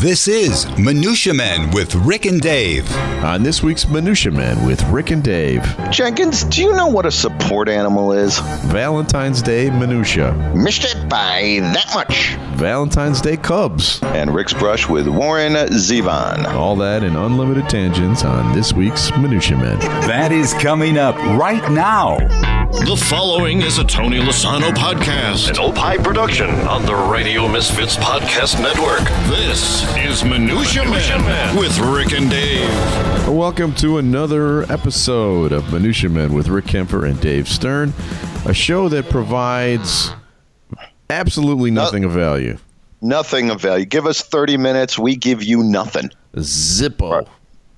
This is Minutia Men with Rick and Dave. On this week's Minutia Men with Rick and Dave, Jenkins, do you know what a support animal is? Valentine's Day Minutia, Missed it by that much. Valentine's Day Cubs, And Rick's brush with Warren Zevon. all that and unlimited tangents on this week's Minutia Men. That is coming up right now. The following is a Tony Lasano podcast, an Opie production on the Radio Misfits Podcast Network. This is Minutia, Man, with Rick and Dave. Welcome to another episode of Minutia Men with Rick Kaempfer and Dave Stern, a show that provides absolutely nothing of value. Nothing of value. Give us 30 minutes, we give you nothing. Zippo.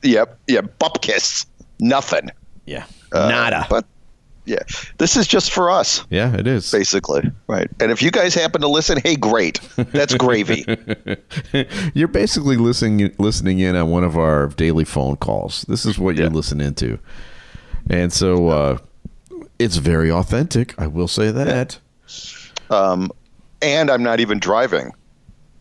Yep, yep, bupkiss. Nothing. Yeah. Uh, Nada. But yeah, this is just for us, yeah, it is. basically. Right. And if you guys happen to listen, hey, great. That's gravy. You're basically listening listening in on one of our daily phone calls. This is what you're listening to, and so uh, it's very authentic. I will say that. and I'm not even driving,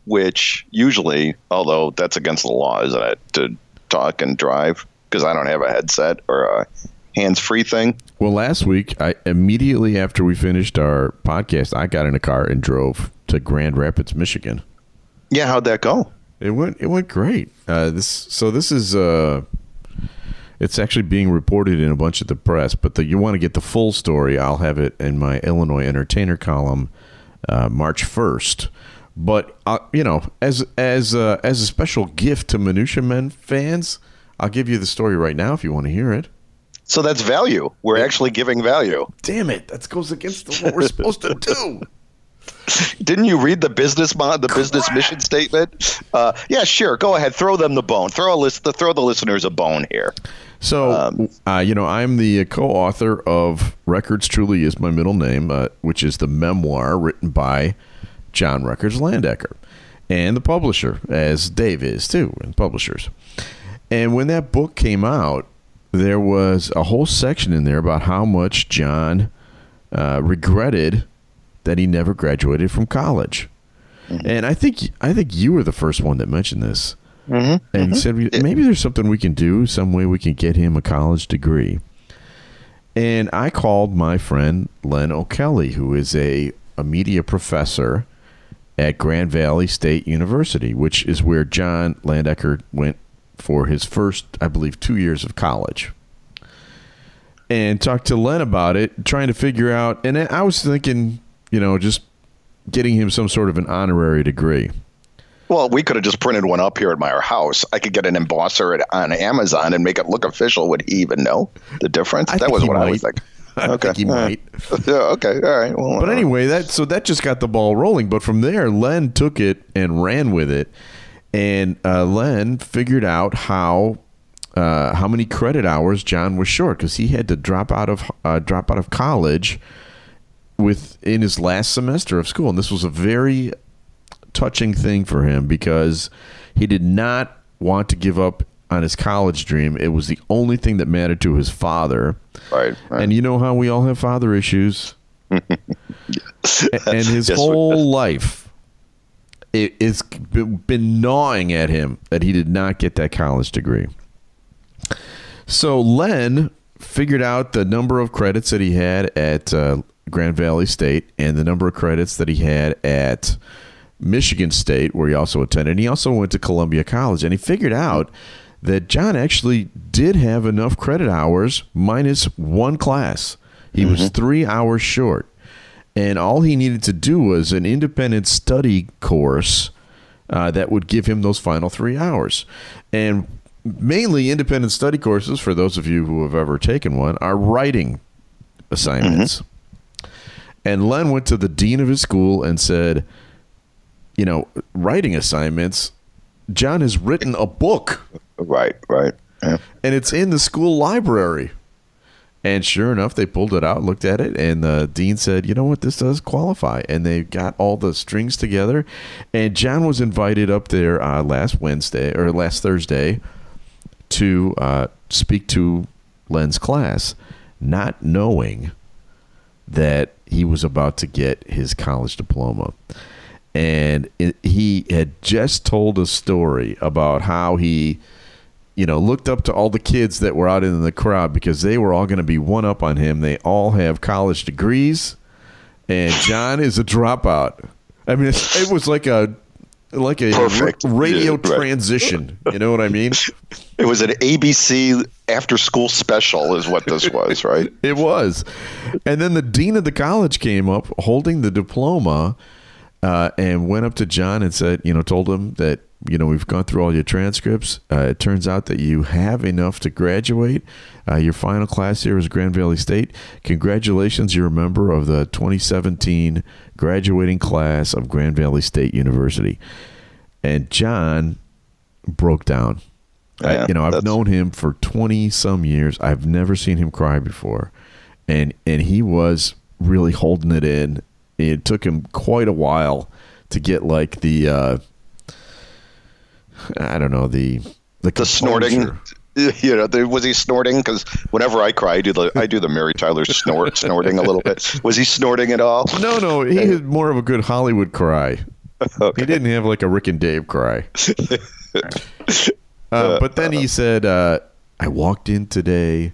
which usually, although that's against the law, isn't it, to talk and drive because I don't have a headset or a hands-free thing. Well, last week, I immediately after we finished our podcast, I got in a car and drove to Grand Rapids, Michigan. Yeah, how'd that go? It went it went great. Uh, this so this is uh, it's actually being reported in a bunch of the press. But the, you want to get the full story? I'll have it in my Illinois Entertainer column, uh, March first. But uh, you know, as as uh, as a special gift to Minutia Men fans, I'll give you the story right now if you want to hear it. So that's value. We're actually giving value. Damn it, that goes against what we're supposed to do. Didn't you read the business mod, the business mission statement? Uh, yeah, sure. Go ahead. Throw them the bone. Throw a list. the, Throw the listeners a bone here. So, uh, you know, I'm the co-author of "Records Truly Is My Middle Name," uh, which is the memoir written by John Records Landecker, and the publisher, as Dave is too, and publishers. And when that book came out, there was a whole section in there about how much John uh, regretted that he never graduated from college. Mm-hmm. And I think I think you were the first one that mentioned this. Mm-hmm. And mm-hmm. said maybe there's something we can do, some way we can get him a college degree. And I called my friend Len O'Kelly, who is a, a media professor at Grand Valley State University, which is where John Landecker went for his first, I believe, two years of college. And talked to Len about it, trying to figure out. And I was thinking, you know, just getting him some sort of an honorary degree. Well, we could have just printed one up here at my house. I could get an embosser on Amazon and make it look official. Would he even know the difference? I that was what I was thinking. I Okay, think he might. Yeah, okay, all right. Well, But anyway, that so that just got the ball rolling. But from there, Len took it and ran with it, and uh, Len figured out how uh, how many credit hours John was short because he had to drop out of uh, drop out of college with in his last semester of school, and this was a very touching thing for him because he did not want to give up on his college dream. It was the only thing that mattered to his father. Right, right. And you know how we all have father issues. and his Yes, whole life it, it's been gnawing at him that he did not get that college degree. So Len figured out the number of credits that he had at uh, Grand Valley State and the number of credits that he had at Michigan State, where he also attended. And he also went to Columbia College, and he figured out that John actually did have enough credit hours minus one class. He was three hours short. And all he needed to do was an independent study course uh, that would give him those final three hours. And mainly independent study courses, for those of you who have ever taken one, are writing assignments. And Len went to the dean of his school and said, you know, writing assignments, John has written a book right, right. Yeah. and it's in the school library. And sure enough, they pulled it out, looked at it, and the dean said, "You know what? This does qualify." And they got all the strings together, and John was invited up there uh, last Wednesday or last Thursday to uh, speak to Len's class, not knowing that he was about to get his college diploma. and it, he had just told a story about how he you know looked up to all the kids that were out in the crowd because they were all going to be one up on him they all have college degrees and john is a dropout i mean it's, it was like a like a Perfect. radio Yeah, right. transition you know what i mean It was an ABC after school special, is what this was, right? It was. And then the dean of the college came up holding the diploma uh, and went up to John and said, you know, told him that, you know, we've gone through all your transcripts. Uh, it turns out that you have enough to graduate. Uh, your final class here is Grand Valley State. Congratulations, you're a member of the 2017 graduating class of Grand Valley State University. And John broke down. I, you know, I've known him for 20 some years. I've never seen him cry before. And and he was really holding it in. It took him quite a while to get like the uh I don't know, the the, The snorting. You know, there, was he snorting? Because whenever I cry, I do the I do the Mary Tyler snort, snorting a little bit. Was he snorting at all? No, no, he had more of a good Hollywood cry. He didn't have like a Rick and Dave cry. Uh, but then he said, uh, I walked in today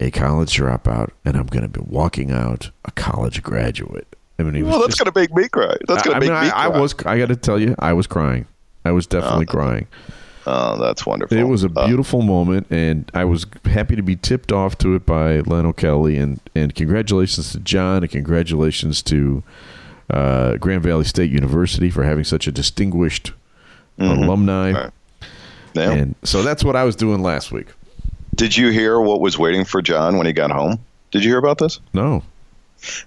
a college dropout, and I'm going to be walking out a college graduate. I mean, he was Well, that's gonna make me cry. That's gonna make mean, me I, I cry. was, I got to tell you, I was crying. I was definitely crying. Oh, that's wonderful. It was a Uh, beautiful moment, and I was happy to be tipped off to it by Len O'Kelly. And, and congratulations to John, and congratulations to uh, Grand Valley State University for having such a distinguished alumni. Right. And so that's what I was doing last week. Did you hear what was waiting for John when he got home? Did you hear about this? No.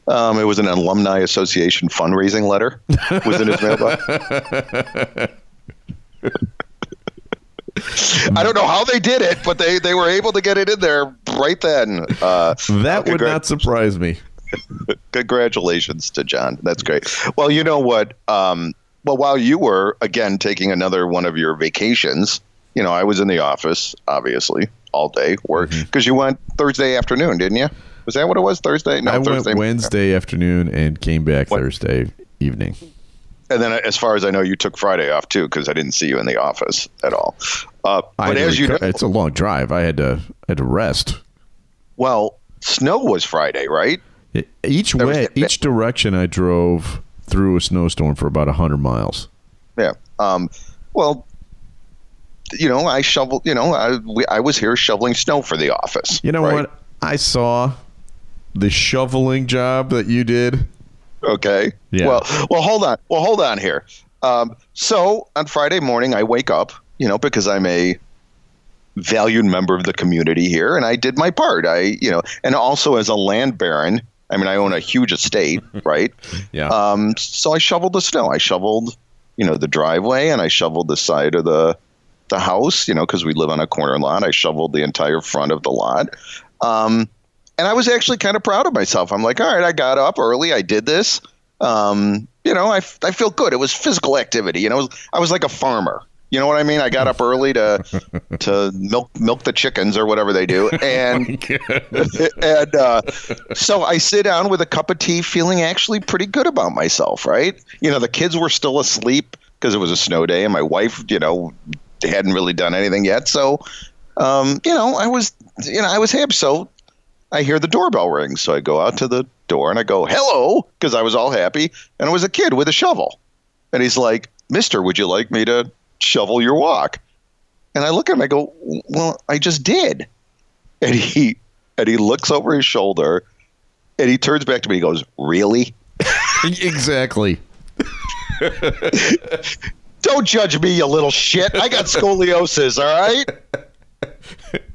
Um, it was an alumni association fundraising letter. Was in his mailbox. I don't know how they did it, but they, they were able to get it in there right then. Uh, That would not surprise me. Congratulations to John. That's great. Well, you know what? Um, well, while you were again taking another one of your vacations, you know, I was in the office obviously all day work Mm-hmm. because you went Thursday afternoon, didn't you? Was that what it was? Thursday? No, I Thursday. went Wednesday afternoon and came back What? Thursday evening. And then, as far as I know, you took Friday off too because I didn't see you in the office at all. Uh, but as you know, it's a long drive. I had to I had to rest. well, snow was Friday, right? Each There way, each direction, I drove through a snowstorm for about hundred miles. Yeah. Um, well, you know, I shoveled. You know, I we, I was here shoveling snow for the office. You know right? what? I saw the shoveling job that you did. Okay. Yeah. Well, well, hold on. Well, hold on here. Um, so on Friday morning, I wake up, you know, because I'm a valued member of the community here, and I did my part. I, you know, and also as a land baron, I mean, I own a huge estate, right? Yeah. Um, so I shoveled the snow. I shoveled, you know, the driveway, and I shoveled the side of the the house, you know, because we live on a corner lot. I shoveled the entire front of the lot. Um, and I was actually kind of proud of myself. I'm like, all right, I got up early. I did this. Um, you know, I, I feel good. It was physical activity. You know, was, I was like a farmer. You know what I mean? I got up early to to milk milk the chickens or whatever they do, and and uh, so I sit down with a cup of tea, feeling actually pretty good about myself. Right? You know, the kids were still asleep because it was a snow day, and my wife, you know, hadn't really done anything yet. So, um, you know, I was, you know, I was happy. So I hear the doorbell ring. So I go out to the door and I go, hello, because I was all happy. And it was a kid with a shovel. And he's like, Mister, would you like me to shovel your walk? And I look at him, and I go, Well, I just did. And he and he looks over his shoulder and he turns back to me, he goes, Really? exactly. Don't judge me, you little shit. I got scoliosis, all right?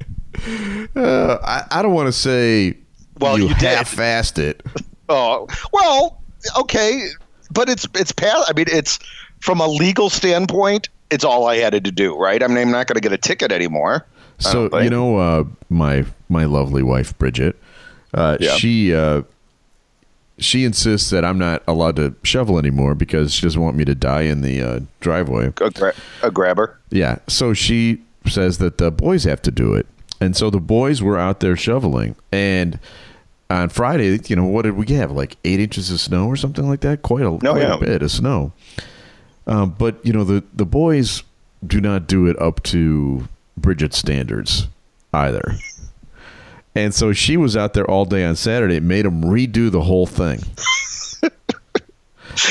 Uh, I, I don't want to say Well, you, you half-assed it. Oh well, okay, but it's it's past. I mean, it's from a legal standpoint, it's all I had to do, right? I mean, I'm not going to get a ticket anymore. So you know, uh, my my lovely wife Bridget, uh, Yeah. she uh, she insists that I'm not allowed to shovel anymore because she doesn't want me to die in the uh, driveway. a, gra- a grabber. Yeah, so she says that the boys have to do it, and so the boys were out there shoveling, and on Friday, you know, what did we have? Like eight inches of snow or something like that. Quite a, No, quite yeah. a bit of snow. Um, but you know, the the boys do not do it up to Bridget's standards either. And so she was out there all day on Saturday. It made them redo the whole thing.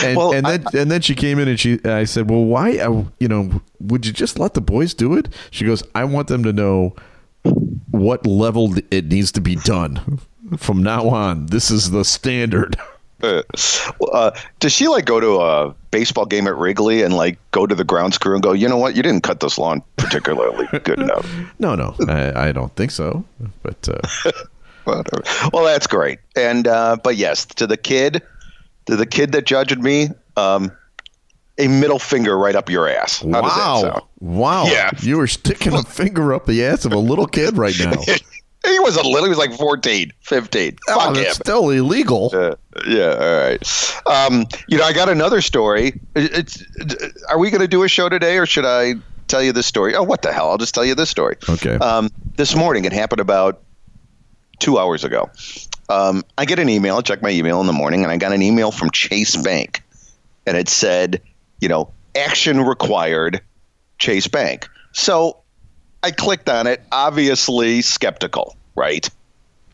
And, Well, and then and then she came in and she I said, "Well, why? uh, You know, would you just let the boys do it?" She goes, "I want them to know what level it needs to be done from now on. This is the standard." Uh, uh, does she like go to a baseball game at Wrigley and like go to the grounds crew and go, you know what, you didn't cut this lawn particularly good enough. No, no, I, I don't think so. But uh, Whatever. Well, that's great. And uh, but yes, to the kid, to the kid that judged me, um, a middle finger right up your ass. How does that wow, wow, Yeah. you are sticking a finger up the ass of a little kid right now. He was a little. He was like 14, 15. Oh, Fuck that's him. still illegal. Uh, yeah. All right. Um, you know, I got another story. It- It's. Are we going to do a show today, or should I tell you this story? Oh, what the hell! I'll just tell you this story. Okay. Um, this morning, it happened about two hours ago. Um, I get an email. I check my email in the morning, and I got an email from Chase Bank, and it said, you know, action required, Chase Bank. So I clicked on it, obviously skeptical, right?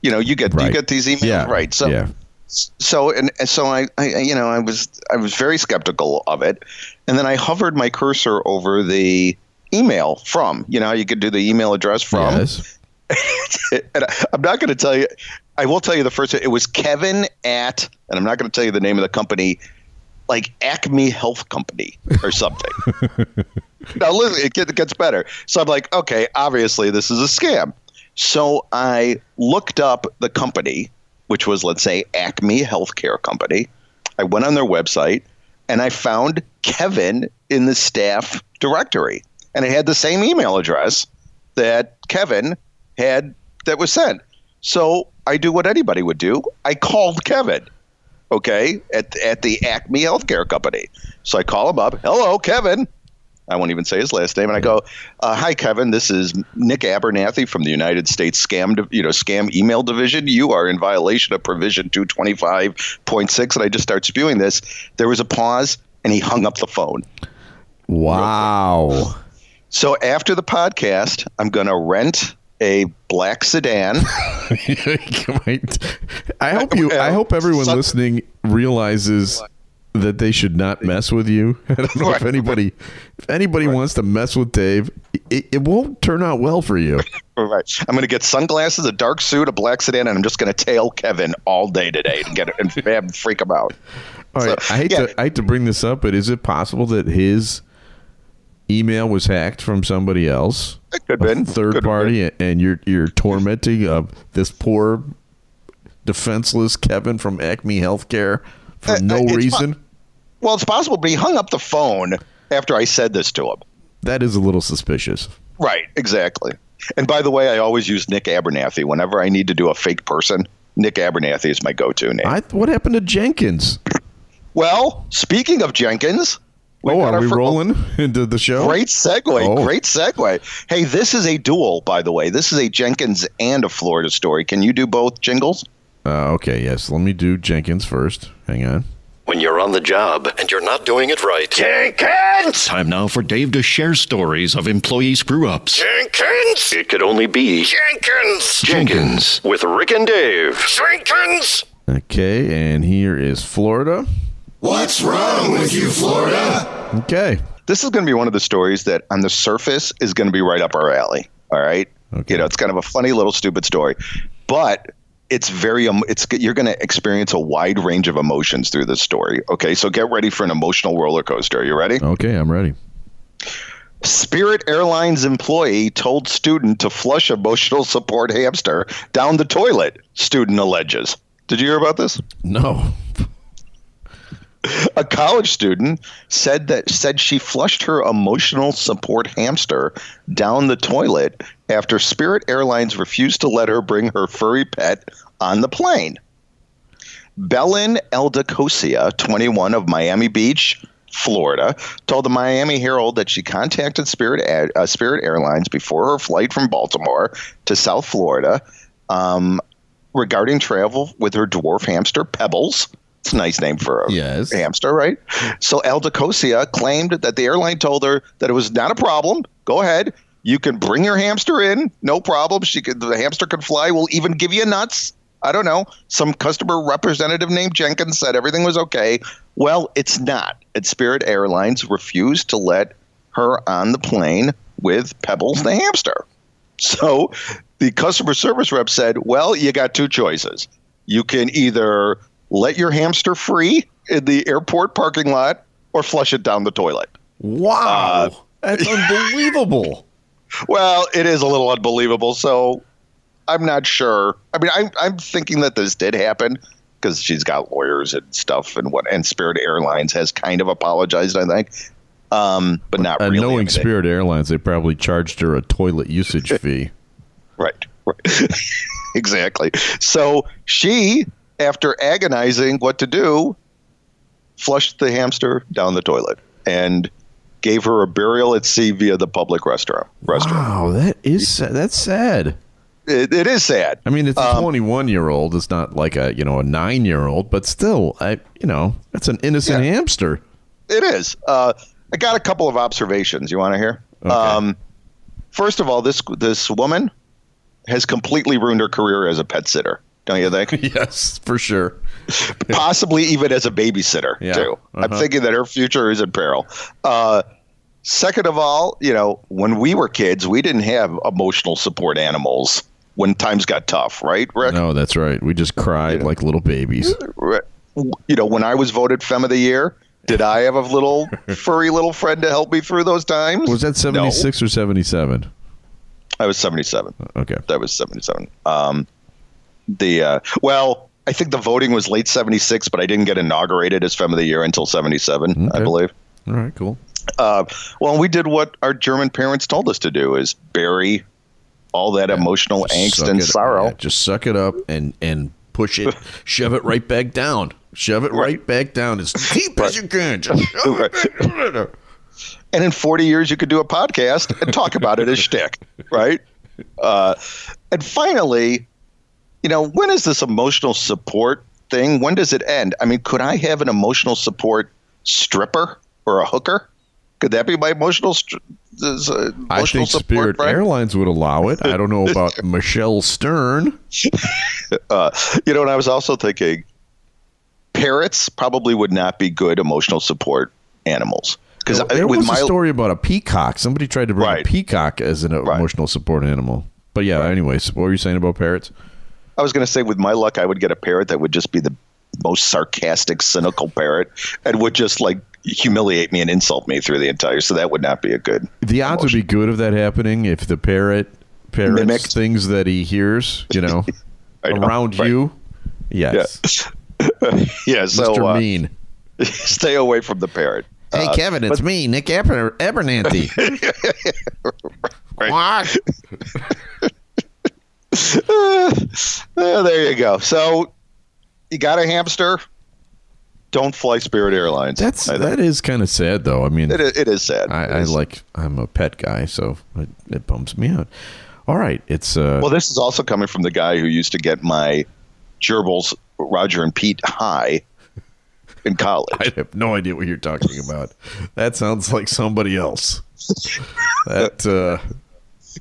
You know, you get you get these emails, Yeah, right? So yeah. so and, and so I, I you know I was I was very skeptical of it, and then I hovered my cursor over the email from. You know you could do the email address from. Yes. and I, I'm not going to tell you. I will tell you the first. It was Kevin at, and I'm not going to tell you the name of the company, like Acme Health Company or something. now listen, it get- it gets better. So I'm like, okay, obviously this is a scam. So I looked up the company, which was let's say Acme Healthcare Company. I went on their website and I found Kevin in the staff directory, and it had the same email address that Kevin had that was sent. So I do what anybody would do. I called Kevin, okay, at at the Acme Healthcare Company. So I call him up. Hello, Kevin. I won't even say his last name, and I go, uh, "Hi, Kevin. This is Nick Abernathy from the United States Scam, you know, Scam Email Division. You are in violation of Provision 225.6." And I just start spewing this. There was a pause, and he hung up the phone. Wow. So after the podcast, I'm going to rent a black sedan. I hope you. I hope everyone listening realizes that they should not mess with you. I don't know if anybody, if anybody wants to mess with Dave, it, it won't turn out well for you. right. I'm going to get sunglasses, a dark suit, a black sedan, and I'm just going to tail Kevin all day today and get and freak him out. All right, So, I hate yeah. to I hate to bring this up, but is it possible that his email was hacked from somebody else, It could have been third Could party, and you're you're tormenting of this poor defenseless Kevin from Acme Healthcare for Uh, no uh, reason? po- Well, it's possible, but he hung up the phone after I said this to him. that is a little suspicious. Right. Exactly. And by the way, I always use Nick Abernathy whenever I need to do a fake person. Nick Abernathy is my go-to name. I, what happened to Jenkins? well, speaking of Jenkins, we've oh, got are we fir- rolling into the show? Great segue. Oh. Great segue. Hey, this is a duel, by the way. This is a Jenkins and a Florida story. Can you do both jingles? Uh, okay, yes. Let me do Jenkins first. Hang on. When you're on the job and you're not doing it right. Jenkins! Time now for Dave to share stories of employee screw ups. Jenkins! It could only be Jenkins! Jenkins with Rick and Dave. Jenkins! Okay, and here is Florida. What's wrong with you, Florida? Okay. This is going to be one of the stories that, on the surface, is going to be right up our alley. All right. Okay. You know, it's kind of a funny little stupid story, but it's very um, it's you're going to experience a wide range of emotions through this story. Okay, so get ready for an emotional roller coaster. Are you ready? Okay, I'm ready. Spirit Airlines employee told student to flush emotional support hamster down the toilet. Student alleges. Did you hear about this? No. A college student said that said she flushed her emotional support hamster down the toilet after Spirit Airlines refused to let her bring her furry pet on the plane. Belen Aldecosea, 21 of Miami Beach, Florida, told the Miami Herald that she contacted Spirit uh, Spirit Airlines before her flight from Baltimore to South Florida. Um, regarding travel with her dwarf hamster Pebbles. It's a nice name for a Yes. hamster, right? So Aldecosea claimed that the airline told her that it was not a problem. Go ahead. You can bring your hamster in, no problem. She could, the hamster could fly. We'll even give you nuts. I don't know. Some customer representative named Jenkins said everything was okay. Well, it's not. And Spirit Airlines refused to let her on the plane with Pebbles the hamster. So the customer service rep said, Well, you got two choices. You can either let your hamster free in the airport parking lot or flush it down the toilet. Wow. Uh, That's unbelievable. Well, it is a little unbelievable. So I'm not sure. I mean, I'm, I'm thinking that this did happen because she's got lawyers and stuff, and what and Spirit Airlines has kind of apologized, I think, um, but not really. Knowing Spirit Airlines, they probably charged her a toilet usage fee. Right. Right. exactly. So she, after agonizing what to do, flushed the hamster down the toilet and gave her a burial at sea via the public restaurant. Restaurant. Wow, that is that's sad. It, it is sad. I mean, it's a Um, 21 year old. It's not like a you know a nine year old, but still, I you know that's an innocent Yeah. hamster. It is. Uh, I got a couple of observations. You want to hear? Okay. Um, first of all, this this woman has completely ruined her career as a pet sitter. Don't you think? yes, for sure. possibly even as a babysitter Yeah, too. I'm uh-huh. thinking that her future is in peril. Uh, second of all, you know, when we were kids, we didn't have emotional support animals when times got tough, right, Rick? No, that's right. We just cried like little babies. You know, when I was voted Femme of the Year, did I have a little furry little friend to help me through those times? Was that 76 or 77? I was 77. Okay. That was 77. Um, the uh, well, I think the voting was late 76, but I didn't get inaugurated as Femme of the Year until 77, I believe. All right, cool. Uh, well, we did what our German parents told us to do: is bury all that emotional angst and it- sorrow. yeah, just suck it up and and push it, shove it right back down. Shove it right, back down as deep as you can. Just shove it back. And in 40 years, you could do a podcast and talk about it as shtick, right? Uh, and finally, you know, when is this emotional support thing? When does it end? I mean, could I have an emotional support stripper or a hooker? Could that be my emotional, str- this, uh, I think support? Spirit? Airlines would allow it. I don't know about Michelle Stern. Uh, you know, and I was also thinking parrots probably would not be good emotional support animals because There with was my a story about a peacock. Somebody tried to bring Right. a peacock as an Right. emotional support animal. But yeah, anyways, what were you saying about parrots? I was going to say with my luck I would get a parrot that would just be the most sarcastic, cynical parrot and would just like humiliate me and insult me through the entire. So that would not be a good. The odds would be good of that happening if the parrot parrots Mimicked. things that he hears, you know, know, around right. you. Yes. Yeah, so Mr. uh, Mean. stay away from the parrot. Hey, Uh, Kevin, it's me, Nick Aber- Abernathy. What? Uh, there you go. So you got a hamster. Don't fly Spirit Airlines. That's that is kind of sad, though. I mean, It is, it is sad. I, It I is. like I'm a pet guy, so it, it bums me out. All right, it's uh, Well, this is also coming from the guy who used to get my gerbils, Roger and Pete, high in college. I have no idea what you're talking about. That sounds like somebody else. That uh,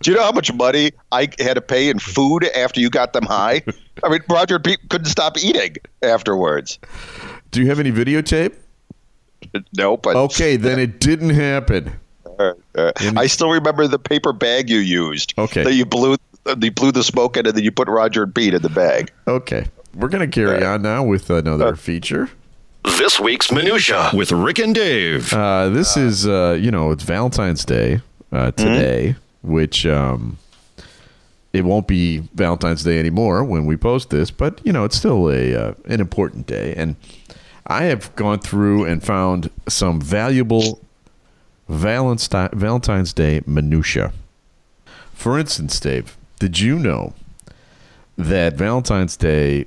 Do you know how much money I had to pay in food after you got them high? I mean, Roger and Pete couldn't stop eating afterwards. do you have any videotape? No, but Okay, then it didn't happen. uh, uh, I still remember the paper bag you used. Okay. that you blew, you blew the smoke in, and then you put Roger and Pete in the bag. Okay, we're gonna carry on now with another feature. This week's Minutia with Rick and Dave. Uh, this is uh, you know it's Valentine's Day uh, today, which um, it won't be Valentine's Day anymore when we post this, but you know it's still a uh, an important day, and I have gone through and found some valuable Valentine Valentine's Day minutia. For instance, Dave, did you know that Valentine's Day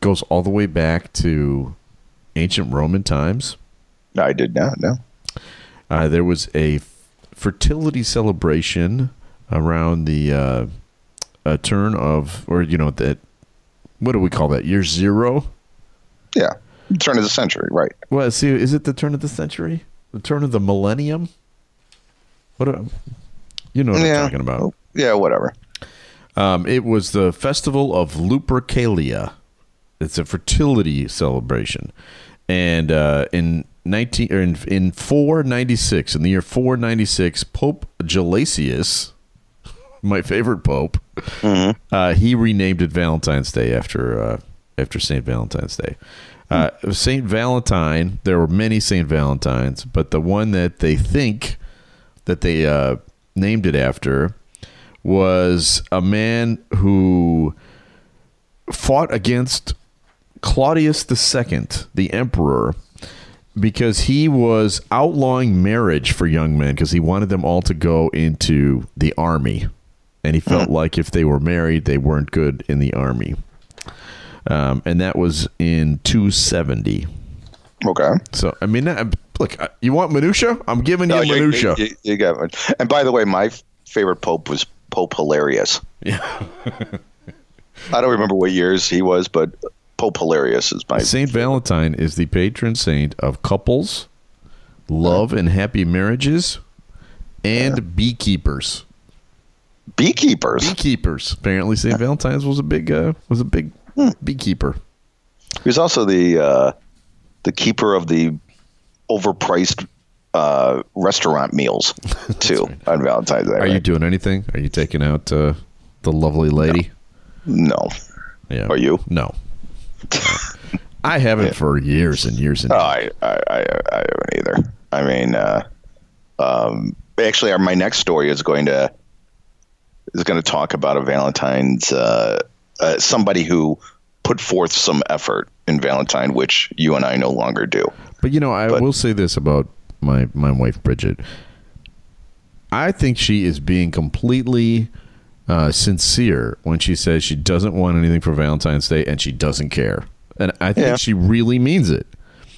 goes all the way back to ancient Roman times? I did not know. Uh, there was a fertility celebration around the uh, uh, turn of, or you know, that what do we call that? Year zero? Yeah, turn of the century, right? Well, see, is it the turn of the century? The turn of the millennium? What? A, you know what yeah. I'm talking about? Yeah, whatever. Um, it was the festival of Lupercalia. It's a fertility celebration, and uh, in nineteen or in, in four ninety six, in the year four ninety six, Pope Gelasius, my favorite pope, uh, he renamed it Valentine's Day after uh, after Saint Valentine's Day. Uh, Saint Valentine. There were many Saint Valentines, but the one that they think that they uh, named it after was a man who fought against Claudius II, the emperor, because he was outlawing marriage for young men because he wanted them all to go into the army. And he felt like if they were married, they weren't good in the army. Um, and that was in 270. Okay. So, I mean, that, look, uh, you want minutia? I'm giving you No, minutia. You, you- you got. And by the way, my favorite pope was Pope Hilarious. Yeah. I don't remember what years he was, but Pope Hilarious is my Saint Valentine is the patron saint of couples, love and happy marriages, and beekeepers. beekeepers. Beekeepers. Apparently, Saint Valentine's was a big uh, was a big Hmm. beekeeper. He was also the uh, the keeper of the overpriced uh, restaurant meals too on Valentine's Day. Are you doing anything? Are you taking out uh, the lovely lady? No. Yeah. Are you? No. I haven't for years and years and Oh. I, I, I, I haven't either. I mean, uh, um, actually, our, my next story is going to is going to talk about a Valentine's uh, uh, somebody who put forth some effort in Valentine, which you and I no longer do. But you know, I But- will say this about my my wife Bridget. I think she is being completely uh, sincere when she says she doesn't want anything for Valentine's Day and she doesn't care, and I think Yeah. she really means it.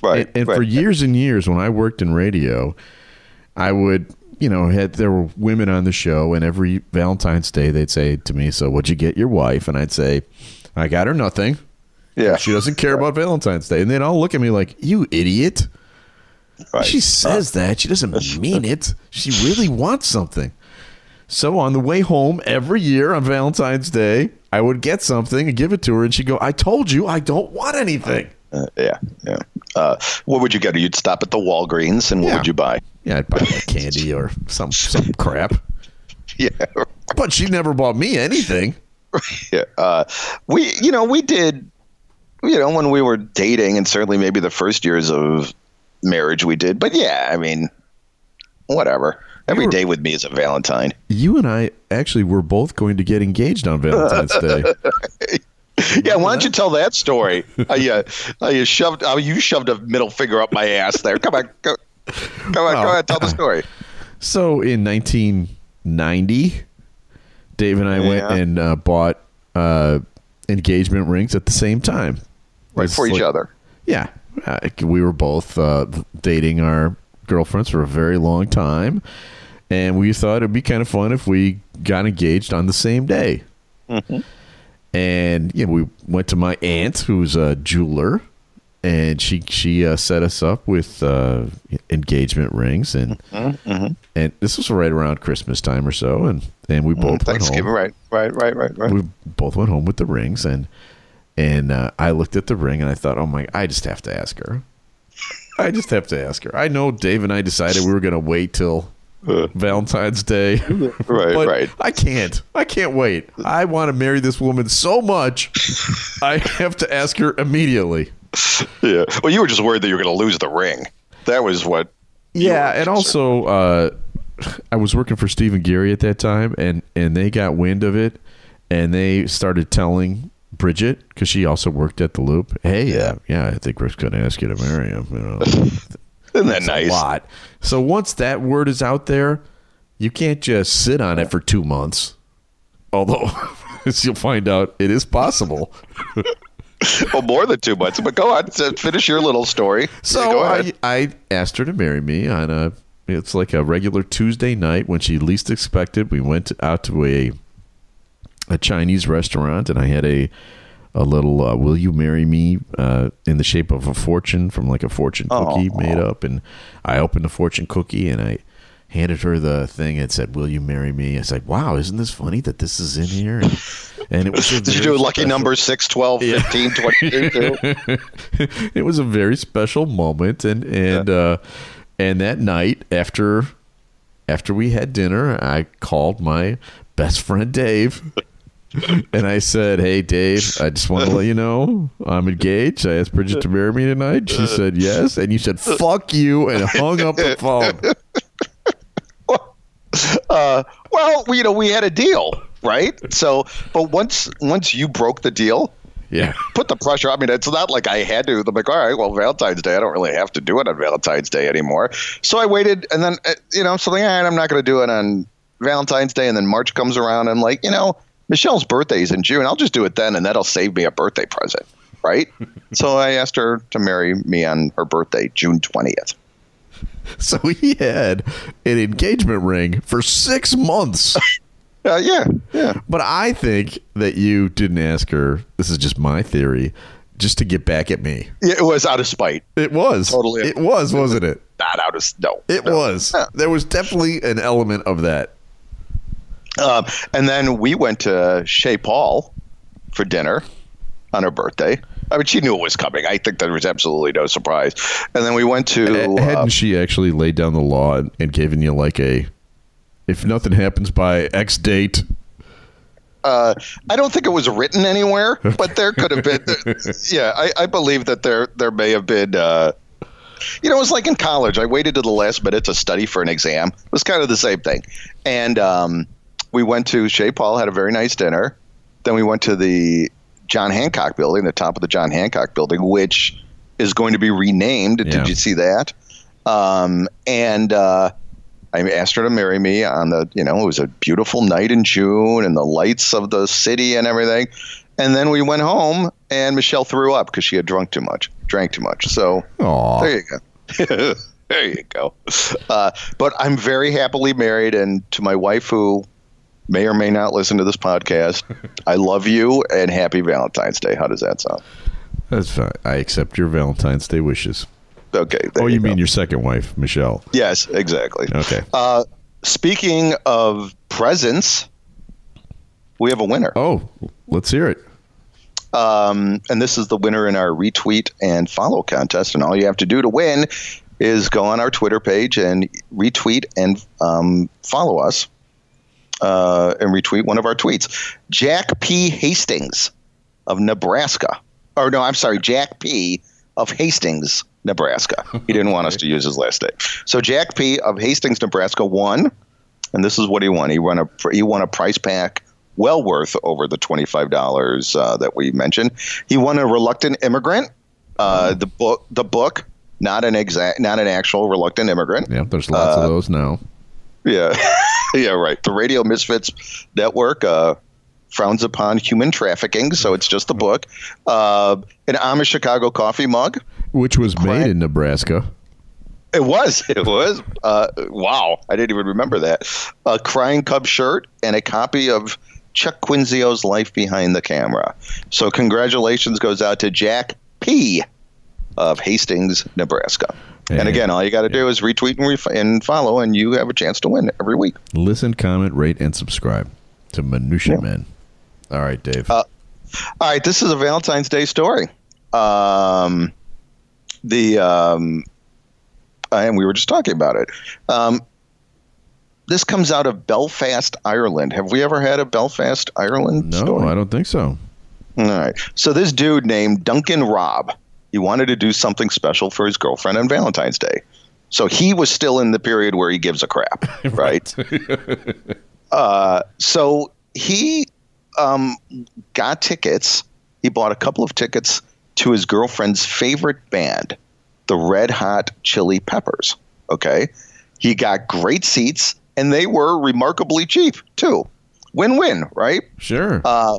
Right, And, and for years and years, when I worked in radio, I would, you know, had there were women on the show, and every Valentine's Day they'd say to me, "So what'd you get your wife?" And I'd say, "I got her nothing." Yeah, She doesn't care about Valentine's Day. And they'd all look at me like, you idiot. Right. She says that. She doesn't mean it. She really wants something. So on the way home every year on Valentine's Day, I would get something and give it to her. And she'd go, I told you I don't want anything. Uh, yeah, yeah. Uh, what would you get? You'd stop at the Walgreens, and what Yeah. would you buy? Yeah, I'd buy like candy or some, some crap. Yeah, But she never bought me anything. yeah. Uh, we, you know, we did, you know, when we were dating, and certainly maybe the first years of marriage, we did. But yeah, I mean, whatever. Every were- day with me is a Valentine. You and I actually were both going to get engaged on Valentine's Day. Yeah, why don't you tell that story? How you, how you shoved, how you shoved a middle finger up my ass there? Come on, go, come on, Well, go ahead, tell the story. So in 1990, Dave and I went and uh, bought uh, engagement rings at the same time. Right for each other. Yeah, uh, we were both uh, dating our girlfriends for a very long time, and we thought it'd be kind of fun if we got engaged on the same day. And you know, we went to my aunt, who's a jeweler, and she she uh, set us up with uh, engagement rings, and and this was right around Christmas time or so, and and we both went Thanksgiving, home right, right, right, right, right. we both went home with the rings and and uh, I looked at the ring and I thought, oh my, I just have to ask her. I just have to ask her. I know Dave and I decided we were going to wait till Valentine's Day, Right, right. I can't. I can't wait. I want to marry this woman so much. I have to ask her immediately. Yeah. Well, you were just worried that you were going to lose the ring. That was what. Yeah, and also uh, I was working for Steve and Garry at that time, and and they got wind of it, and they started telling Bridget because she also worked at the Loop. Hey, yeah, yeah, I think Rick's going to ask you to marry him. You know, Isn't that nice? a lot. So once that word is out there, you can't just sit on it for two months. Although, as you'll find out, it is possible. Well, more than two months. But go on, finish your little story. So I. I asked her to marry me on a. It's like a regular Tuesday night when she least expected. We went out to a a Chinese restaurant, and I had a a little uh, "Will you marry me?" Uh, in the shape of a fortune from like a fortune cookie Aw. made up, and I opened the fortune cookie and I handed her the thing and said, "Will you marry me?" I said, "Wow, isn't this funny that this is in here?" And, and it was Did you do lucky special- numbers 6, 12, 15, 22? it was a very special moment and and uh and that night after after we had dinner i called my best friend dave and i said hey dave i just want to let you know i'm engaged i asked bridget to marry me tonight she said yes and you said fuck you and hung up the phone uh, well, you know, we had a deal, right? So, but once once you broke the deal, yeah put the pressure. I mean, it's not like I had to. I'm like, all right, well, Valentine's Day, I don't really have to do it on Valentine's Day anymore. So I waited, and then uh, you know, I'm something. All right, I'm not going to do it on Valentine's Day, and then March comes around. I'm like, you know, Michelle's birthday is in June. I'll just do it then, and that'll save me a birthday present, right? so I asked her to marry me on her birthday, June 20th. so he had an engagement ring for six months Uh, yeah, yeah. But I think that you didn't ask her. This is just my theory, just to get back at me. Yeah, It was out of spite, It was Totally. It was, wasn't it? not out of no. It no. was. There was definitely an element of that. Um, and then we went to Chez Paul for dinner on her birthday. I mean, she knew it was coming. I think there was absolutely no surprise. And then we went to. Hadn't uh, she actually laid down the law and, and given you like a, if nothing happens by X date, uh, I don't think it was written anywhere, but there could have been. yeah, I, I believe that there there may have been. Uh, you know, it was like in college. I waited to the last minute to study for an exam. It was kind of the same thing. And um, we went to Chez Paul, had a very nice dinner. Then we went to the John Hancock building, the top of the John Hancock building, which is going to be renamed. Yeah. Did you see that? Um, and uh, I asked her to marry me on the, you know, it was a beautiful night in June and the lights of the city and everything. And then we went home and Michelle threw up because she had drunk too much, drank too much. So Aw. there you go. there you go. Uh, but I'm very happily married, and to my wife, who may or may not listen to this podcast, I love you and happy Valentine's Day. How does that sound? that's fine. I accept your Valentine's Day wishes. Okay. Oh, you go. mean your second wife, Michelle? Yes, exactly. Okay. Uh, speaking of presents, we have a winner. Oh, let's hear it. Um, and this is the winner in our retweet and follow contest. And all you have to do to win is go on our Twitter page and retweet and um, follow us uh, and retweet one of our tweets. Jack P. Hastings of Nebraska. Or no, I'm sorry, Jack P. of Hastings, Nebraska. He didn't want us to use his last name. So Jack P. of Hastings, Nebraska won. And this is what he won. He won a he won a price pack well worth over the twenty five dollars uh, that we mentioned. He won a reluctant immigrant. Uh, the book, the book, not an exact, not an actual reluctant immigrant. Yeah, there's lots Uh, of those now. Yeah, yeah, right. The Radio Misfits Network uh, frowns upon human trafficking, so it's just a book. Uh, an Amish Chicago coffee mug. Which was made in Nebraska. It was. It was. Uh, wow. I didn't even remember that. A Crying Cub shirt and a copy of Chuck Quinzio's Life Behind the Camera. So congratulations goes out to Jack P. of Hastings, Nebraska. And And- again, all you got to do is retweet and, ref- and follow, and you have a chance to win every week. Listen, comment, rate, and subscribe to Minutia Yeah. Men. All right, Dave. Uh, All right, this is a Valentine's Day story. Um, the um, and we were just talking about it. Um, this comes out of Belfast, Ireland. Have we ever had a Belfast, Ireland no, story? I don't think so. All right. So this dude named Duncan Robb, he wanted to do something special for his girlfriend on Valentine's Day. So he was still in the period where he gives a crap, right? uh, so he um, got tickets. He bought a couple of tickets to his girlfriend's favorite band, the Red Hot Chili Peppers. Okay. He got great seats, and they were remarkably cheap, too. Win win, right? Sure. Uh,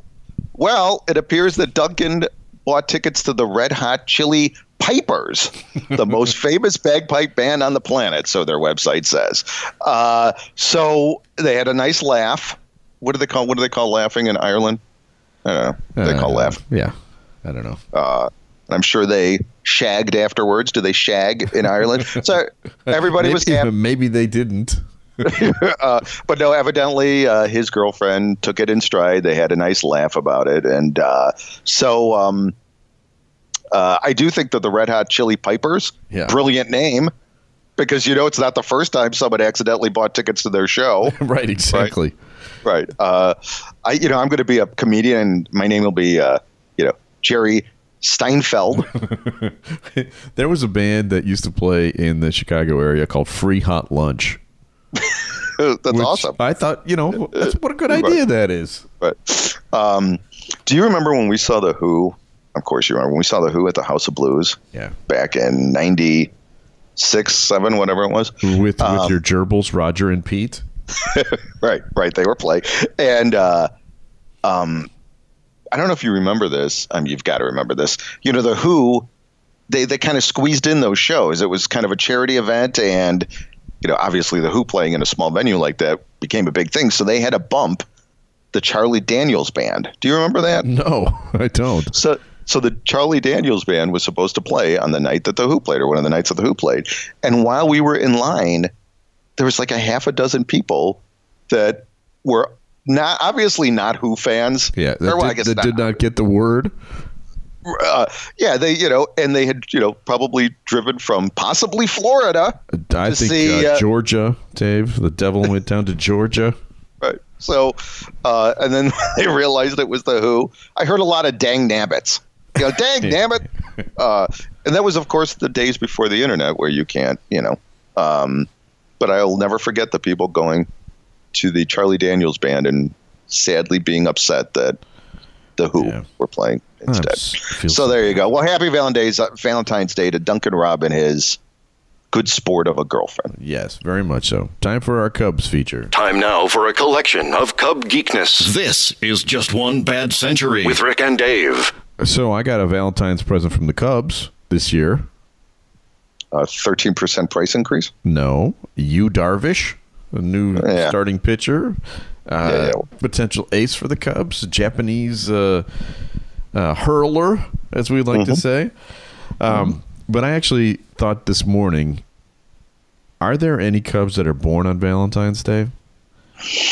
well, it appears that Duncan bought tickets to the Red Hot Chili Pipers, the most famous bagpipe band on the planet, so their website says. Uh, so they had a nice laugh. What do they call? What do they call laughing in Ireland? I don't know. They Uh, call laugh. Yeah, I don't know. Uh, I'm sure they shagged afterwards. Do they shag in Ireland? So everybody was maybe, happy. maybe they didn't. uh, but no, evidently uh, his girlfriend took it in stride. They had a nice laugh about it, and uh, so um, uh, I do think that the Red Hot Chili Pipers, Yeah. brilliant name, because you know it's not the first time someone accidentally bought tickets to their show. right, exactly. right. Uh, I, you know, I'm going to be a comedian, and my name will be, uh, you know, Jerry Steinfeld. there was a band that used to play in the Chicago area called Free Hot Lunch. That's which awesome. I thought, you know, that's what a good idea that is. But um, do you remember when we saw the Who? Of course, you remember when we saw the Who at the House of Blues Yeah. back in '96, seven, whatever it was. With with Um, your gerbils, Roger and Pete. Right, right. They were playing, and uh, um, I don't know if you remember this. Um, you've got to remember this. You know, the Who. They they kind of squeezed in those shows. It was kind of a charity event, and you know, obviously, the Who playing in a small venue like that became a big thing. So they had to bump the Charlie Daniels band. Do you remember that? No, I don't. So, so the Charlie Daniels band was supposed to play on the night that the Who played, or one of the nights that the Who played. And while we were in line, there was like a half a dozen people that were not obviously not Who fans. Yeah, that, Or, well, did, that not. did not get the word. Uh, yeah, they you know, and they had you know probably driven from possibly Florida. I think see, uh, uh, Georgia, Dave. The devil went down to Georgia. Right. So, uh, and then they realized it was the Who. I heard a lot of dang nabbits. You know, dang nabbit. Uh, and that was, of course, the days before the internet where you can't, you know. Um, but I'll never forget the people going to the Charlie Daniels band and sadly being upset that the Who Yeah. were playing instead. So there you go. Well, happy Valentine's Valentine's Day to Duncan Robb and his good sport of a girlfriend. Yes, very much so. Time for our Cubs feature. Time now for a collection of Cub geekness. This is just one bad century with Rick and Dave. So I got a Valentine's present from the Cubs this year. A thirteen percent price increase. No, Yu Darvish, a new Yeah. starting pitcher, Yeah, yeah. potential ace for the Cubs, Japanese uh, uh, hurler, as we like to say. Um, But I actually thought this morning: Are there any Cubs that are born on Valentine's Day?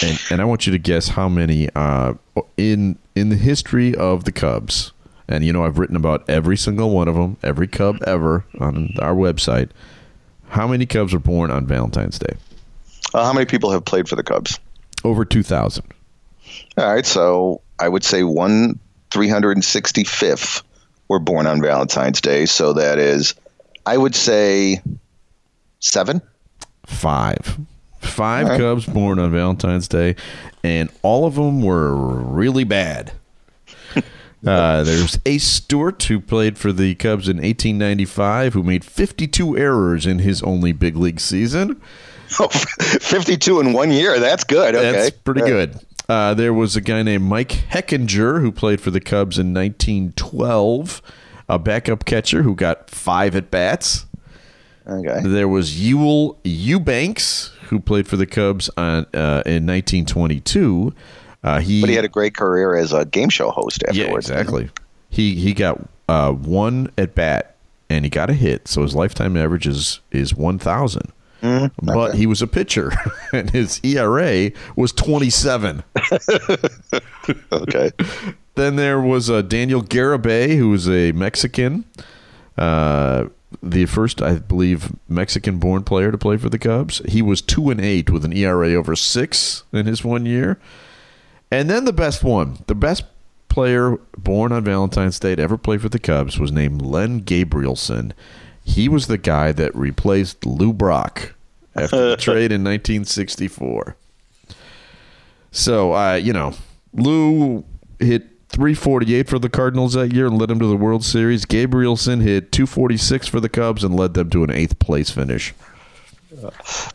And, and I want you to guess how many uh, in in the history of the Cubs. And you know, I've written about every single one of them, every Cub ever on our website. How many Cubs were born on Valentine's Day? Uh, how many people have played for the Cubs? Over 2,000. All right, so I would say one 365th were born on Valentine's Day. So that is, I would say, seven. Five. Five right. Cubs born on Valentine's Day, and all of them were really bad. Uh, there's Ace Stewart, who played for the Cubs in 1895, who made 52 errors in his only big league season. Oh, 52 in one year. That's good. Okay. That's pretty Yeah. good. Uh, there was a guy named Mike Hechinger who played for the Cubs in 1912, a backup catcher who got five at bats. Okay. There was Uel Eubanks who played for the Cubs on, uh, in 1922. Uh, he, But he had a great career as a game show host yeah, exactly. He he got uh, one at bat and he got a hit, so his lifetime average is is 1,000. Mm-hmm. But he was a pitcher, and his ERA was 27. Okay. Then there was uh, Daniel Garibay, who was a Mexican, uh, the first, I believe, Mexican-born player to play for the Cubs. He was two and eight with an ERA over six in his one year. And then the best one, the best player born on Valentine's Day to ever play for the Cubs was named Len Gabrielson. He was the guy that replaced Lou Brock after the trade in 1964. So, uh, you know, Lou hit 348 for the Cardinals that year and led them to the World Series. Gabrielson hit 246 for the Cubs and led them to an eighth place finish.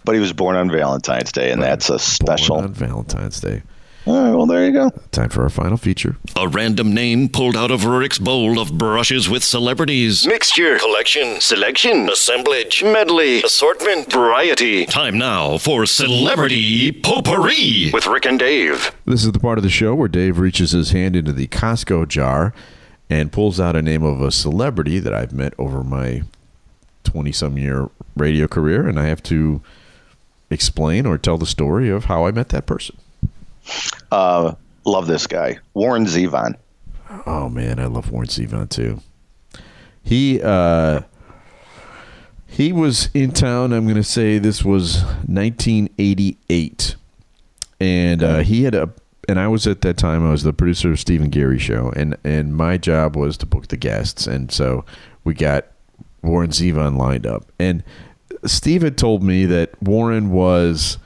But he was born on Valentine's Day, and that's a special. Born on Valentine's Day. All right, well, there you go. Time for our final feature. A random name pulled out of Rurik's bowl of brushes with celebrities. Mixture, collection, selection, assemblage, medley, assortment, variety. Time now for Celebrity Potpourri with Rick and Dave. This is the part of the show where Dave reaches his hand into the Costco jar and pulls out a name of a celebrity that I've met over my 20 some year radio career, and I have to explain or tell the story of how I met that person. Uh, love this guy, Warren Zevon. Oh man, I love Warren Zevon too. He uh, he was in town. I'm going to say this was 1988, and uh, he had a. And I was at that time. I was the producer of Steve and Garry show, and and my job was to book the guests. And so we got Warren Zevon lined up, and Steve had told me that Warren was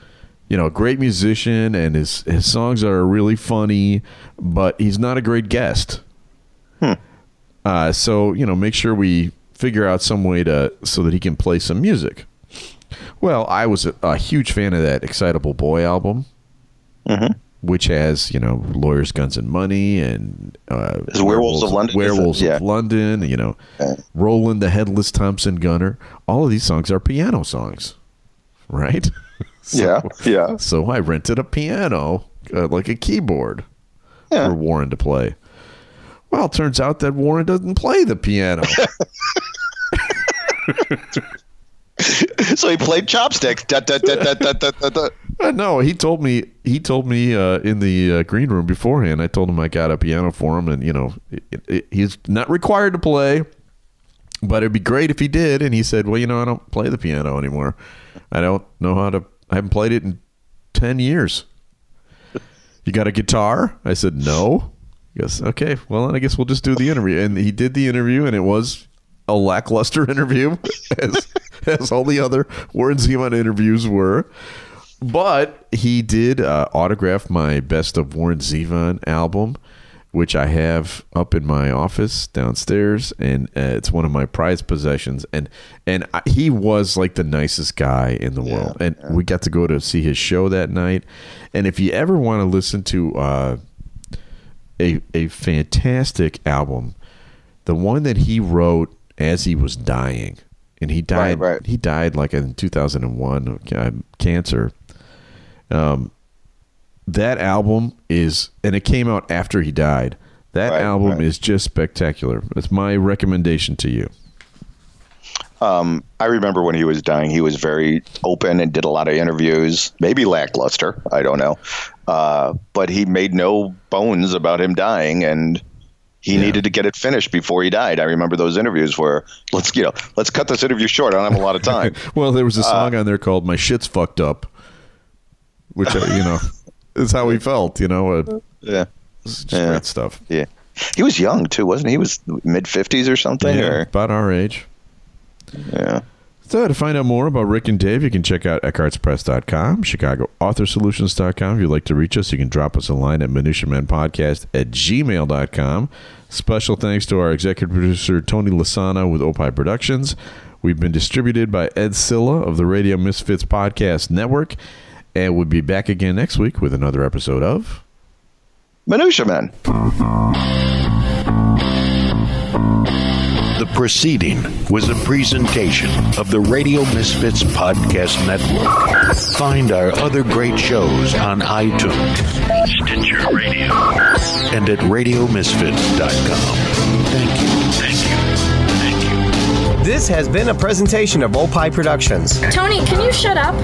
you know, a great musician and his his songs are really funny, but he's not a great guest. Hmm. Uh, so you know, make sure we figure out some way to so that he can play some music. Well, I was a, a huge fan of that Excitable Boy album, Mhm. which has you know Lawyers, Guns, and Money, and uh, Is Werewolves of London. Werewolves Yeah. of London. You know, Okay. Roland the Headless Thompson Gunner. All of these songs are piano songs, right? So- Yeah, yeah. so I rented a piano, uh, like a keyboard, Yeah. for Warren to play. Well, it turns out that Warren doesn't play the piano. so he played chopsticks. Da, da, da, da, da, da, da, da. Uh, no, he told me. He told me uh, in the uh, green room beforehand. I told him I got a piano for him, and you know, it, it, he's not required to play, but it'd be great if he did. And he said, "Well, you know, I don't play the piano anymore. I don't know how to. I haven't played it in ten years." You got a guitar? I said no. He goes, okay. Well, then I guess we'll just do the interview. And he did the interview, and it was a lackluster interview, as as all the other Warren Zevon interviews were. But he did uh, autograph my Best of Warren Zevon album, which I have up in my office downstairs, and uh, it's one of my prized possessions. And and I, he was like the nicest guy in the world. And we got to go to see his show that night. And if you ever want to listen to uh, a a fantastic album, the one that he wrote as he was dying, and he died. Right, right. He died like in 2001 of cancer. Um, that album is, and it came out after he died. That Right, album right. is just spectacular. It's my recommendation to you. Um, I remember when he was dying, he was very open and did a lot of interviews, maybe lackluster. I don't know. Uh, but he made no bones about him dying and he Yeah. needed to get it finished before he died. I remember those interviews where let's, you know, let's cut this interview short. I don't have a lot of time. Well, there Uh, was a song on there called "My Shit's Fucked Up," which uh, you know is how he felt. You know, uh, yeah. it's just Yeah. great stuff. Yeah. He was young too, wasn't he? He was mid fifties or something. Yeah, Or about our age. yeah. So to find out more about Rick and Dave, you can check out eckhartzpress.com, chicagoauthorsolutions.com. If you'd like to reach us, you can drop us a line at minutiamenpodcast at gmail.com. Special thanks to our executive producer, Tony Lasana with Opie Productions. We've been distributed by Ed Zilla of the Radio Misfits Podcast Network. And we'll be back again next week with another episode of Minutia Men. The proceeding was a presentation of the Radio Misfits Podcast Network. Find our other great shows on iTunes, Stitcher Radio, and at RadioMisfits.com. Thank you. Thank you. Thank you. This has been a presentation of Opie Productions. Tony, can you shut up?